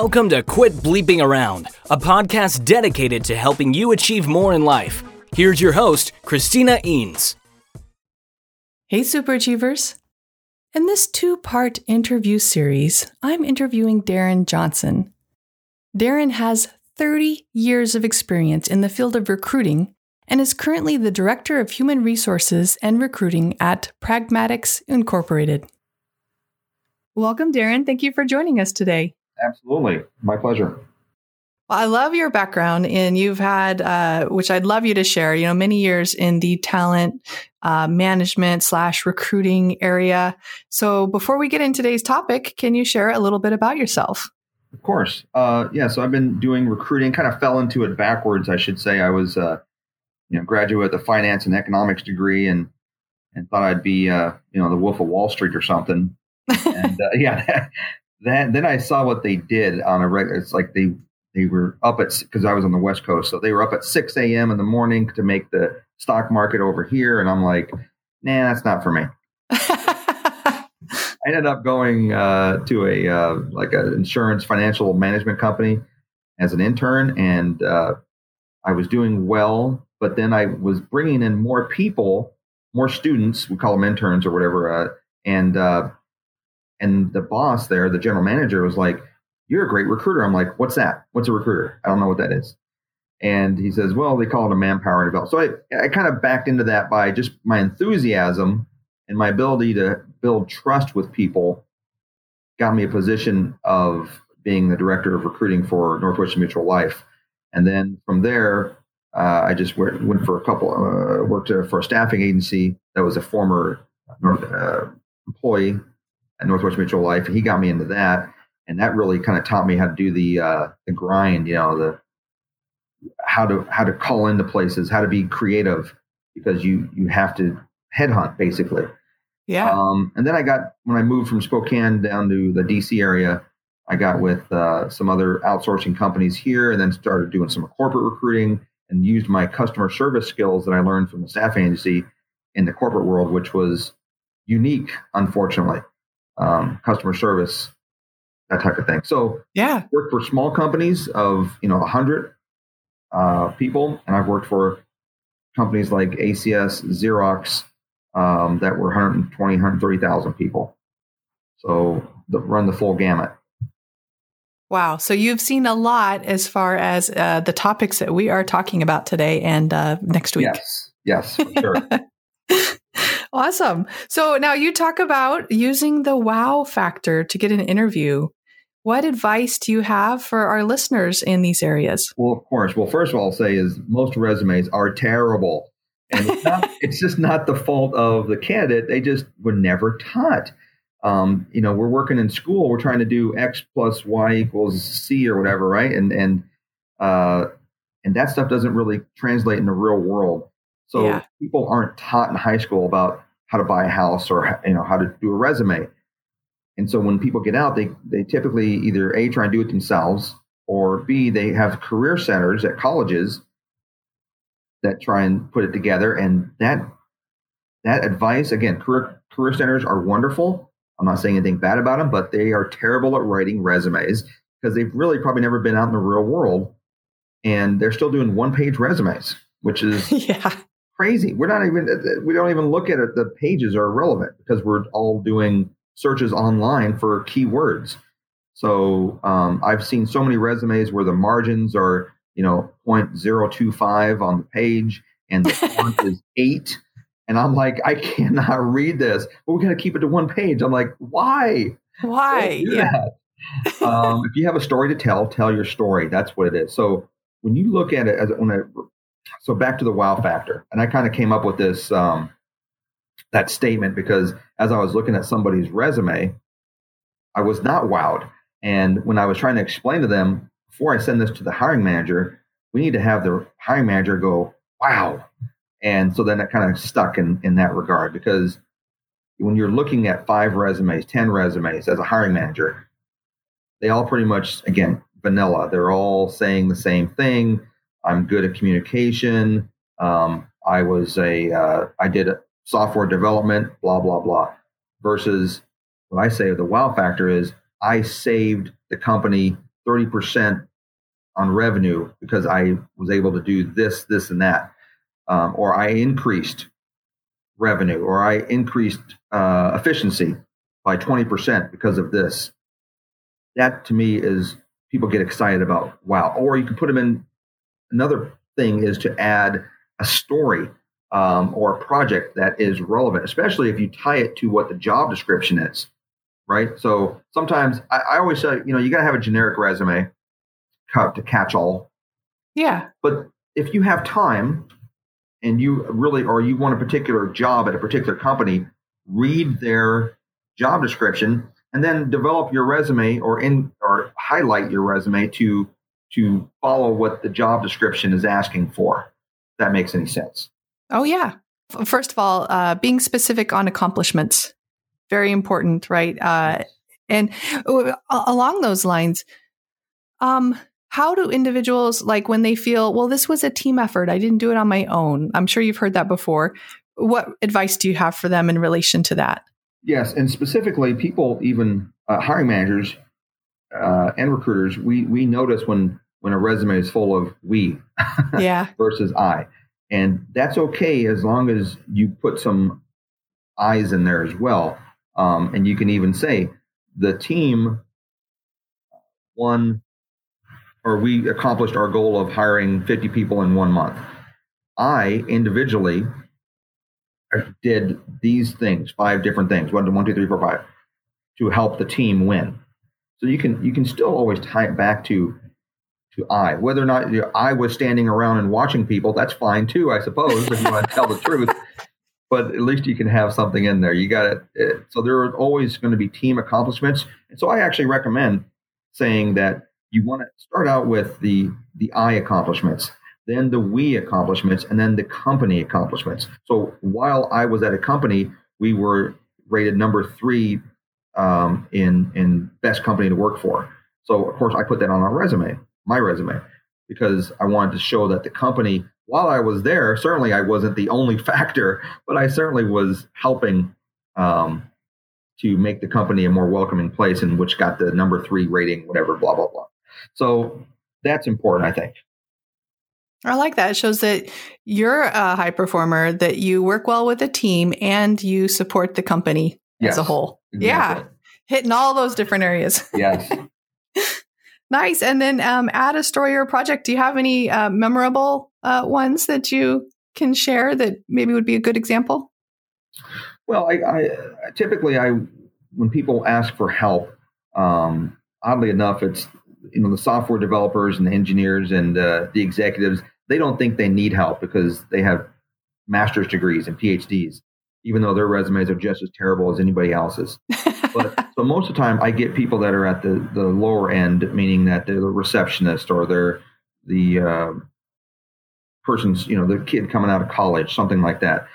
Welcome to Quit Bleeping Around, a podcast dedicated to helping you achieve more in life. Here's your host, Christina Eanes. Hey, Superachievers. In this two part interview series, I'm interviewing Darren Johnson. Darren has 30 years of experience in the field of recruiting and is currently the Director of Human Resources and Recruiting at Pragmatics Incorporated. Welcome, Darren. Thank you for joining us today. Absolutely. My pleasure. Well, I love your background, and you've had, uh, which I'd love you to share. You know, many years in the talent uh, management slash recruiting area. So, before we get into today's topic, can you share a little bit about yourself? Of course. Uh, yeah. So, I've been doing recruiting. Kind of fell into it backwards, I should say. I was, uh, you know, graduate with a finance and economics degree, and and thought I'd be, uh, you know, the Wolf of Wall Street or something. and uh, yeah, that then I saw what they did on a regular. It's like they they were up at because I was on the West Coast, so they were up at six a.m. in the morning to make the stock market over here, and I'm like, nah, that's not for me. I ended up going uh, to a uh, like an insurance financial management company as an intern, and uh, I was doing well. But then I was bringing in more people, more students. We call them interns or whatever, uh, and uh, and the boss there, the general manager, was like, You're a great recruiter. I'm like, What's that? What's a recruiter? I don't know what that is. And he says, Well, they call it a manpower development. So I, I kind of backed into that by just my enthusiasm and my ability to build trust with people got me a position of being the director of recruiting for Northwestern Mutual Life. And then from there, uh, I just went, went, for a couple, uh, worked for a staffing agency that was a former uh, employee at Northwest Mutual Life. He got me into that, and that really kind of taught me how to do the uh, the grind. You know, the how to how to call into places, how to be creative, because you you have to headhunt basically. Yeah. Um, and then I got when I moved from Spokane down to the DC area, I got with uh, some other outsourcing companies here, and then started doing some corporate recruiting and used my customer service skills that I learned from the staffing agency in the corporate world, which was unique, unfortunately um, customer service, that type of thing. So yeah, worked for small companies of you know hundred uh, people, and I've worked for companies like ACS, Xerox, um, that were 120, 130,000 people. So the, run the full gamut. Wow. So you've seen a lot as far as uh, the topics that we are talking about today and uh, next week. Yes. Yes, sure. Awesome. So now you talk about using the wow factor to get an interview. What advice do you have for our listeners in these areas? Well, of course. Well, first of all, I'll say is most resumes are terrible. And it's, not, it's just not the fault of the candidate. They just were never taught. Um, you know, we're working in school. We're trying to do X plus Y equals C or whatever, right? And and uh, and that stuff doesn't really translate in the real world. So yeah. people aren't taught in high school about how to buy a house or you know how to do a resume. And so when people get out, they they typically either a try and do it themselves, or b they have career centers at colleges that try and put it together. And that that advice again, career career centers are wonderful. I'm not saying anything bad about them, but they are terrible at writing resumes because they've really probably never been out in the real world, and they're still doing one page resumes, which is yeah crazy. We're not even we don't even look at it. The pages are irrelevant because we're all doing searches online for keywords. So um, I've seen so many resumes where the margins are you know 0.025 on the page and the font is eight. And I'm like, I cannot read this. But we're going to keep it to one page. I'm like, why? Why? Yeah. um, if you have a story to tell, tell your story. That's what it is. So when you look at it as when I so back to the wow factor, and I kind of came up with this um, that statement because as I was looking at somebody's resume, I was not wowed. And when I was trying to explain to them before I send this to the hiring manager, we need to have the hiring manager go, wow. And so then it kind of stuck in, in that regard because when you're looking at five resumes, 10 resumes as a hiring manager, they all pretty much, again, vanilla. They're all saying the same thing. I'm good at communication. Um, I was a uh, I did software development, blah blah blah. Versus what I say the wow factor is I saved the company 30% on revenue because I was able to do this, this, and that. Um, or I increased revenue, or I increased uh, efficiency by 20% because of this. That to me is people get excited about, wow. Or you can put them in another thing is to add a story um, or a project that is relevant, especially if you tie it to what the job description is, right? So sometimes I, I always say, you know, you got to have a generic resume to catch all. Yeah. But if you have time and you really, or you want a particular job at a particular company, read their job description and then develop your resume or in or highlight your resume to to follow what the job description is asking for. that makes any sense. Oh yeah. First of all, uh, being specific on accomplishments, very important, right? Uh, and uh, along those lines, um, how do individuals like when they feel, well, this was a team effort, I didn't do it on my own? I'm sure you've heard that before. What advice do you have for them in relation to that? Yes, and specifically, people, even uh, hiring managers uh, and recruiters, we we notice when when a resume is full of we, yeah, versus I, and that's okay as long as you put some eyes in there as well. Um, and you can even say the team won or we accomplished our goal of hiring 50 people in one month. I individually did these things, five different things, one, one, two, three, four, five, to help the team win. So you can you can still always tie it back to to I. Whether or not you know, I was standing around and watching people, that's fine too, I suppose, if you want to tell the truth. But at least you can have something in there. You got it. Eh, so there are always going to be team accomplishments. And so I actually recommend saying that you want to start out with the the I accomplishments, then the we accomplishments, and then the company accomplishments. So while I was at a company, we were rated number three um, in in best company to work for. So of course I put that on our resume, my resume, because I wanted to show that the company, while I was there, certainly I wasn't the only factor, but I certainly was helping um, to make the company a more welcoming place, and which got the number three rating, whatever, blah blah blah. So that's important, I think. I like that. It shows that you're a high performer, that you work well with a team, and you support the company yes, as a whole. Yeah. Hitting all those different areas. Yes. nice. And then um, add a story or a project. Do you have any uh, memorable uh, ones that you can share that maybe would be a good example? Well, I, I typically I when people ask for help, um, oddly enough, it's you know the software developers and the engineers and uh, the executives they don't think they need help because they have master's degrees and phds even though their resumes are just as terrible as anybody else's but so most of the time i get people that are at the, the lower end meaning that they're the receptionist or they're the uh, person's you know the kid coming out of college something like that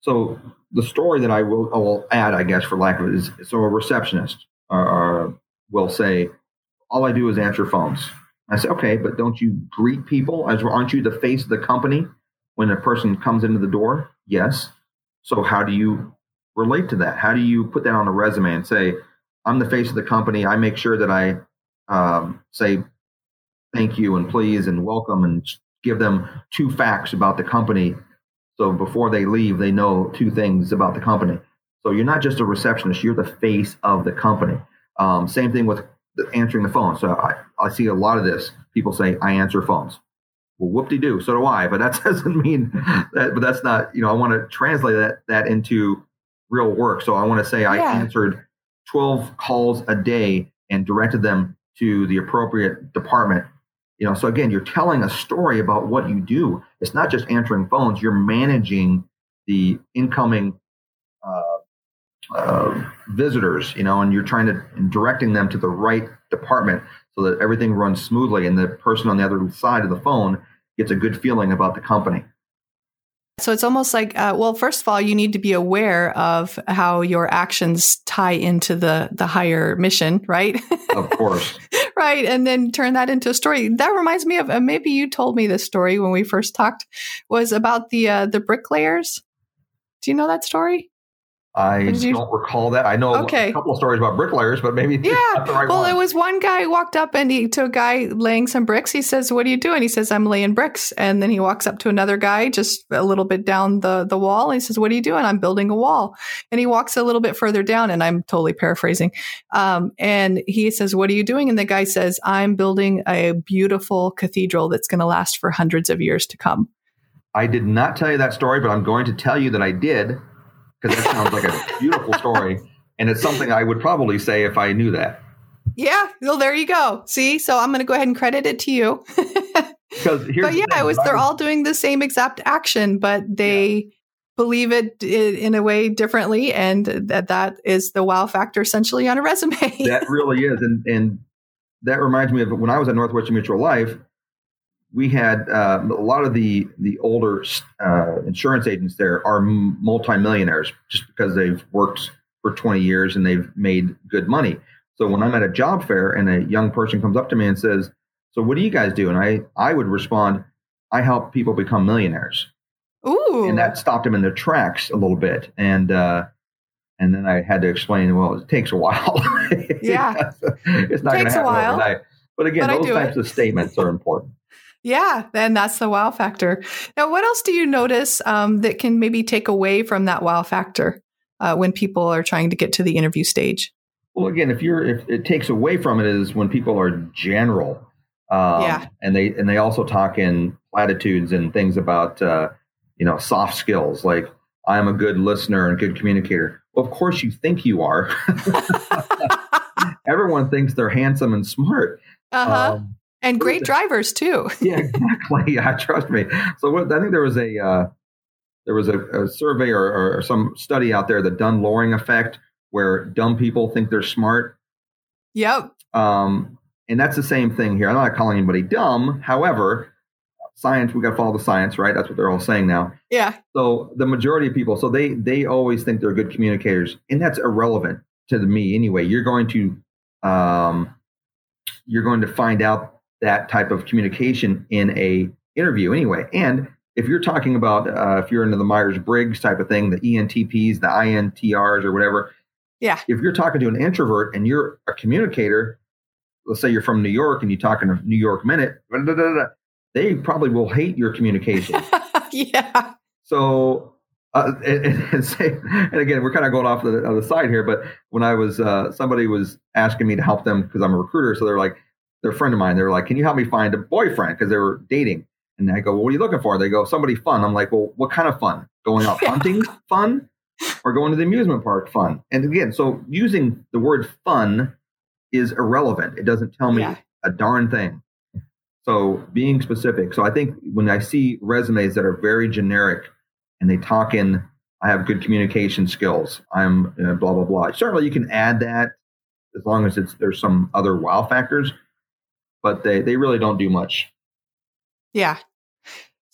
so the story that i will, I will add i guess for lack of it is so a receptionist uh, will say all I do is answer phones. I say, okay, but don't you greet people? As aren't you the face of the company when a person comes into the door? Yes. So how do you relate to that? How do you put that on a resume and say, I'm the face of the company. I make sure that I um, say thank you and please and welcome and give them two facts about the company. So before they leave, they know two things about the company. So you're not just a receptionist; you're the face of the company. Um, same thing with answering the phone. So I, I see a lot of this. People say, I answer phones. Well, whoop de doo, so do I. But that doesn't mean that, but that's not, you know, I want to translate that, that into real work. So I want to say I yeah. answered 12 calls a day and directed them to the appropriate department. You know, so again, you're telling a story about what you do. It's not just answering phones, you're managing the incoming uh, uh, visitors, you know, and you're trying to directing them to the right department so that everything runs smoothly and the person on the other side of the phone gets a good feeling about the company. So it's almost like, uh, well, first of all, you need to be aware of how your actions tie into the the higher mission, right? Of course. right, and then turn that into a story. That reminds me of uh, maybe you told me this story when we first talked was about the uh, the bricklayers. Do you know that story? I you- don't recall that. I know Okay. a couple of stories about bricklayers, but maybe Yeah. not the right well, one. it was one guy walked up and he to a guy laying some bricks. He says, "What are you doing?" He says, "I'm laying bricks." And then he walks up to another guy just a little bit down the the wall. And he says, "What are you doing?" "I'm building a wall." And he walks a little bit further down, and I'm totally paraphrasing. Um, and he says, "What are you doing?" And the guy says, "I'm building a beautiful cathedral that's going to last for hundreds of years to come." I did not tell you that story, but I'm going to tell you that I did because that sounds like a beautiful story. And it's something I would probably say if I knew that. Yeah. Well, there you go. See, so I'm going to go ahead and credit it to you. Because here's but yeah, it was they're all doing the same exact action, but they believe it in a way differently, and that that is the wow factor essentially on a resume. that really is, and and that reminds me of when I was at Northwestern Mutual Life. We had uh, a lot of the the older uh, insurance agents there are multimillionaires just because they've worked for 20 years and they've made good money. So when I'm at a job fair and a young person comes up to me and says, "So what do you guys do?" and I I would respond, "I help people become millionaires." Ooh, and that stopped them in their tracks a little bit and uh and then i had to explain well it takes a while Yeah. it's not going to happen while. overnight but again But those types it. of statements are important yeah, then that's the wow factor. Now, what else do you notice um, that can maybe take away from that wow factor uh, when people are trying to get to the interview stage? well again if you're if it takes away from it is when people are general um, Yeah. and they and they also talk in platitudes and things about uh you know soft skills like i'm a good listener and good communicator well of course you think you are everyone thinks they're handsome and smart Uh huh. Um, and great drivers too. yeah, exactly. Yeah, trust me. So what, I think there was a uh, there was a, a survey or, or some study out there, the Dunn-Loring effect, where dumb people think they're smart. Yep. Um, and that's the same thing here. I'm not calling anybody dumb. However, science, we got to follow the science, right? That's what they're all saying now. Yeah. So the majority of people, so they they always think they're good communicators, and that's irrelevant to me anyway. You're going to um, you're going to find out that type of communication in a interview anyway. And if you're talking about uh, if you're into the Myers Briggs type of thing, the ENTPs, the INTRs, or whatever, Yeah. if you're talking to an introvert and you're a communicator, let's say you're from New York and you talk in a New York minute, they probably will hate your communication. yeah. So, uh, and, and, and say, and again, we're kind of going off the other side here, but when I was, uh, somebody was asking me to help them because I'm a recruiter. So they're like, they're a friend of mine. They were like, can you help me find a boyfriend? Because they were dating. And I go, well, what are you looking for? They go, somebody fun. I'm like, well, what kind of fun? Going out hunting fun or going to the amusement park fun? And again, so using the word fun is irrelevant. It doesn't tell me Yeah. a darn thing. So being specific. So I think when I see resumes that are very generic and they talk in, I have good communication skills. I'm uh, blah blah blah. Certainly, you can add that as long as it's there's some other wow factors, but they they really don't do much. Yeah.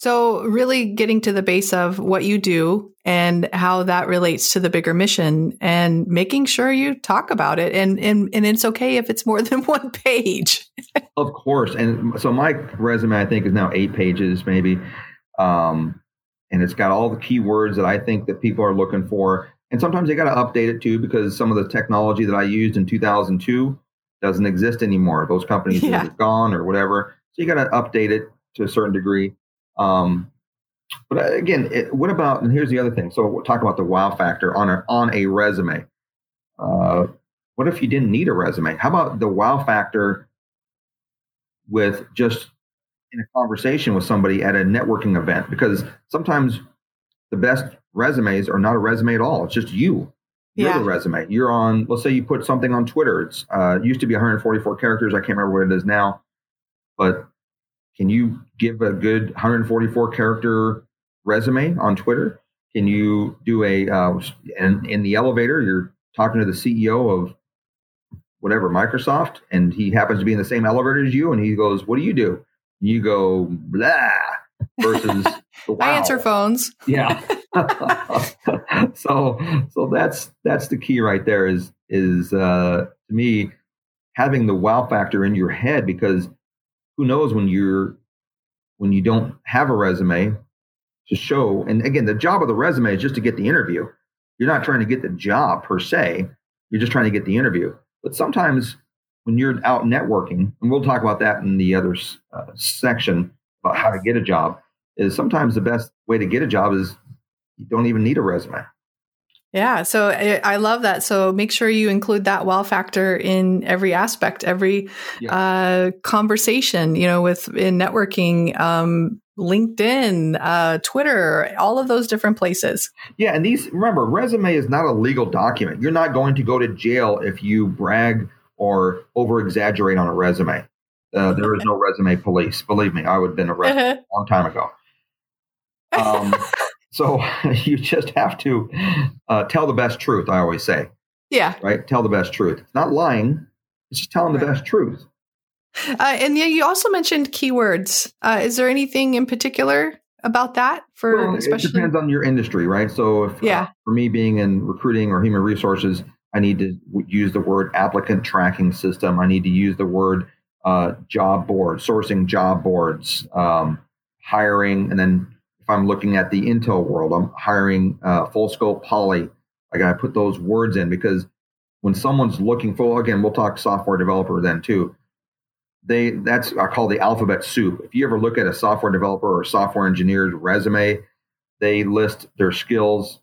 So, really getting to the base of what you do and how that relates to the bigger mission and making sure you talk about it. And, and, and it's okay if it's more than one page. Of course. And so my resume, I think, is now eight pages, maybe. Um, and it's got all the keywords that I think that people are looking for. And sometimes they got to update it too, because some of the technology that I used in 2002 doesn't exist anymore. Those companies Yeah. are gone or whatever. So you got to update it to a certain degree. Um, but uh, again, it, what about? And here's the other thing. So we'll talk about the wow factor on a on a resume. Uh, what if you didn't need a resume? How about the wow factor with just in a conversation with somebody at a networking event? Because sometimes the best resumes are not a resume at all. It's just you. You're Yeah. resume. You're on. Let's say you put something on Twitter. It's uh, it used to be 144 characters. I can't remember what it is now, but can you give a good 144 character resume on Twitter? Can you do a uh, in, in the elevator? You're talking to the CEO of whatever Microsoft, and he happens to be in the same elevator as you, and he goes, "What do you do?" And you go blah versus wow. I answer phones. Yeah. so so that's that's the key right there is is uh to me having the wow factor in your head because who knows when you're when you don't have a resume to show and again the job of the resume is just to get the interview You're not trying to get the job per se. You're just trying to get the interview. But sometimes when you're out networking, and we'll talk about that in the other uh, section about how to get a job, is sometimes the best way to get a job is you don't even need a resume. Yeah, so I, I, love that. So make sure you include that wow factor in every aspect, every yeah. uh, conversation. You know, with in networking, um, LinkedIn, uh, Twitter, all of those different places. Yeah, and these remember, resume is not a legal document. You're not going to go to jail if you brag or over exaggerate on a resume. Uh, there is no resume police. Believe me, I would have been arrested a long time ago. Um, so you just have to uh, tell the best truth. I always say, yeah, right. Tell the best truth. It's not lying. It's just telling the best truth. Uh, and yeah, you also mentioned keywords. Uh, is there anything in particular about that for well, especially? It depends on your industry, right? So if uh, yeah. Uh, for me being in recruiting or human resources, I need to use the word applicant tracking system. I need to use the word uh, job board, sourcing job boards, um, hiring, and then if I'm looking at the Intel world, I'm hiring uh, full scope poly. I got to put those words in because when someone's looking for, again, we'll talk software developer then too. They that's I call the alphabet soup. If you ever look at a software developer or software engineer's resume, they list their skills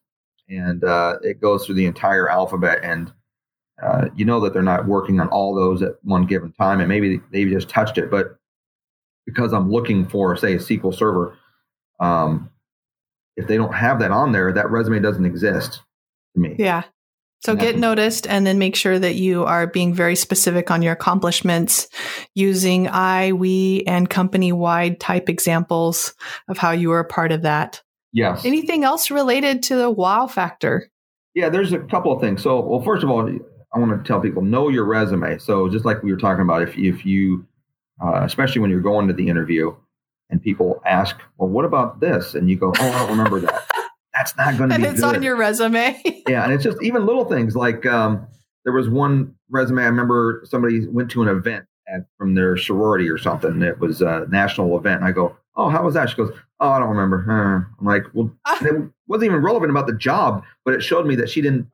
and uh, it goes through the entire alphabet. And uh, you know that they're not working on all those at one given time, and maybe they just touched it. But because I'm looking for, say, a SQL Server, um, if they don't have that on there, that resume doesn't exist to me. Yeah. So get noticed and then make sure that you are being very specific on your accomplishments using I, we, and company wide type examples of how you were a part of that. Yes. Anything else related to the wow factor? Yeah, there's a couple of things. So, well, first of all, I want to tell people know your resume. So, just like we were talking about, if, if you, uh, especially when you're going to the interview, and people ask, well, what about this? And you go, oh, I don't remember that. That's not going to be And it's good. on your resume. yeah. And it's just even little things like um, there was one resume. I remember somebody went to an event at, from their sorority or something. It was a national event. And I go, oh, how was that? She goes, oh, I don't remember. Uh, I'm like, well, it wasn't even relevant about the job, but it showed me that she didn't,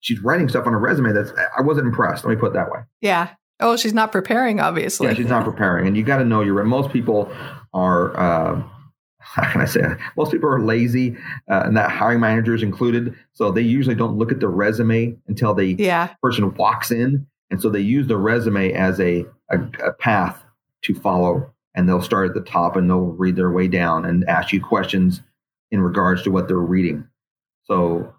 she's writing stuff on a resume that's, I wasn't impressed. Let me put it that way. Yeah. Oh, she's not preparing, obviously. Yeah, she's not preparing. And you got to know you're, most people are, uh, how can I say? Most people are lazy, uh, and that hiring managers included. So they usually don't look at the resume until the yeah. person walks in. And so they use the resume as a, a, a path to follow. And they'll start at the top and they'll read their way down and ask you questions in regards to what they're reading. So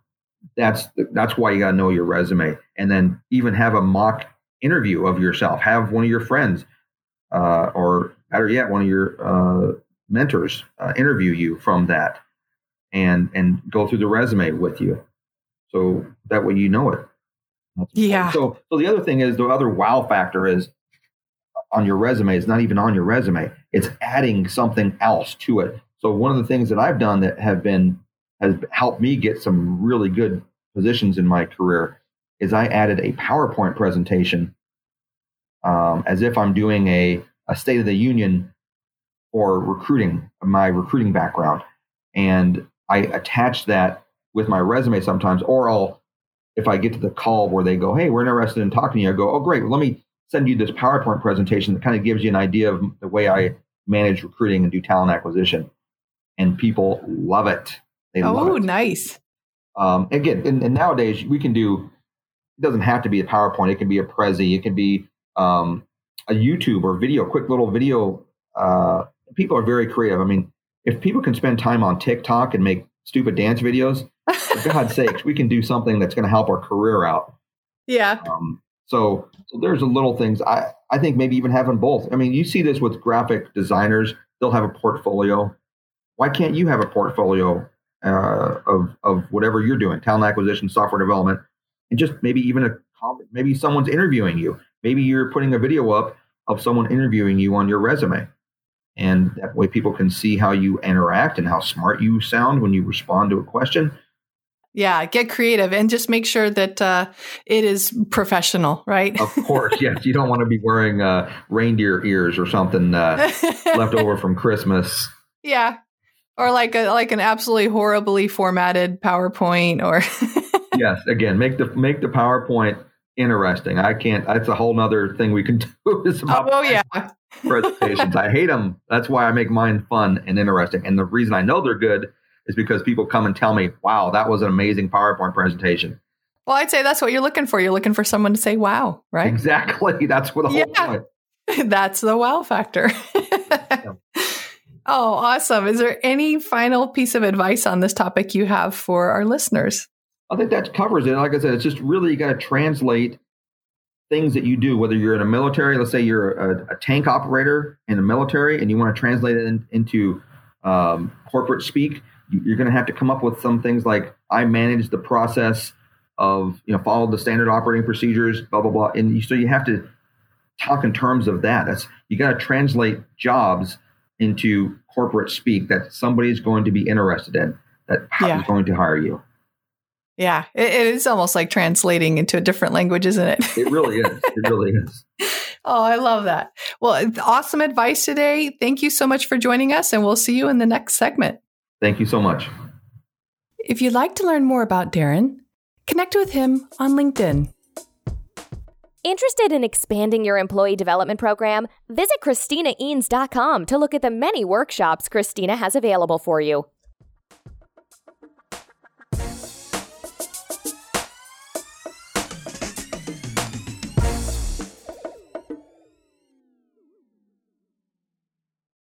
that's that's why you got to know your resume, and then even have a mock interview of yourself. Have one of your friends, uh, or better yet, one of your uh, mentors uh, interview you from that, and and go through the resume with you, so that way you know it. yeah. So so the other thing is the other wow factor is on your resume. It's not even on your resume. It's adding something else to it. So one of the things that I've done that have been has helped me get some really good positions in my career is I added a PowerPoint presentation um, as if I'm doing a, a State of the Union for recruiting, my recruiting background. And I attach that with my resume sometimes, or I'll, if I get to the call where they go, hey, we're interested in talking to you, I go, oh, great, well, let me send you this PowerPoint presentation that kind of gives you an idea of the way I manage recruiting and do talent acquisition. And people love it. They oh, love it. nice. Um, again, and, and nowadays we can do it doesn't have to be a PowerPoint. It can be a Prezi. It can be um, a YouTube or video, quick little video. Uh, people are very creative. I mean, if people can spend time on TikTok and make stupid dance videos, for God's sakes, we can do something that's going to help our career out. Yeah. Um, so, so there's a little things. I I think maybe even having both. I mean, you see this with graphic designers; they'll have a portfolio. Why can't you have a portfolio uh, of of whatever you're doing, talent acquisition, software development? and just maybe even a maybe someone's interviewing you. Maybe you're putting a video up of someone interviewing you on your resume. And that way people can see how you interact and how smart you sound when you respond to a question. Yeah, get creative and just make sure that uh, it is professional, right? of course, yes. You don't want to be wearing uh, reindeer ears or something uh, left over from Christmas. Yeah, or like a like an absolutely horribly formatted PowerPoint or yes, again, make the make the PowerPoint interesting. I can't. That's a whole other thing we can do. Is oh, about oh, yeah. presentations. I hate them. That's why I make mine fun and interesting. And the reason I know they're good is because people come and tell me, "Wow, that was an amazing PowerPoint presentation." Well, I'd say that's what you're looking for. You're looking for someone to say, "Wow," right? Exactly. That's what the whole yeah. point. That's the wow factor. yeah. Oh, awesome. Is there any final piece of advice on this topic you have for our listeners? I think that covers it. Like I said, it's just really you got to translate things that you do, whether you're in a military, let's say you're a, a tank operator in the military and you want to translate it in, into um, corporate speak, you're going to have to come up with some things like I manage the process of, you know, follow the standard operating procedures, blah, blah, blah. And so you have to talk in terms of that. That's you got to translate jobs into corporate speak that somebody is going to be interested in, that yeah. is going to hire you. Yeah, it, it is almost like translating into a different language, isn't it? it really is. It really is. oh, I love that. Well, awesome advice today. Thank you so much for joining us, and we'll see you in the next segment. Thank you so much. If you'd like to learn more about Darren, connect with him on LinkedIn. Interested in expanding your employee development program? Visit ChristinaEanes.com to look at the many workshops Christina has available for you.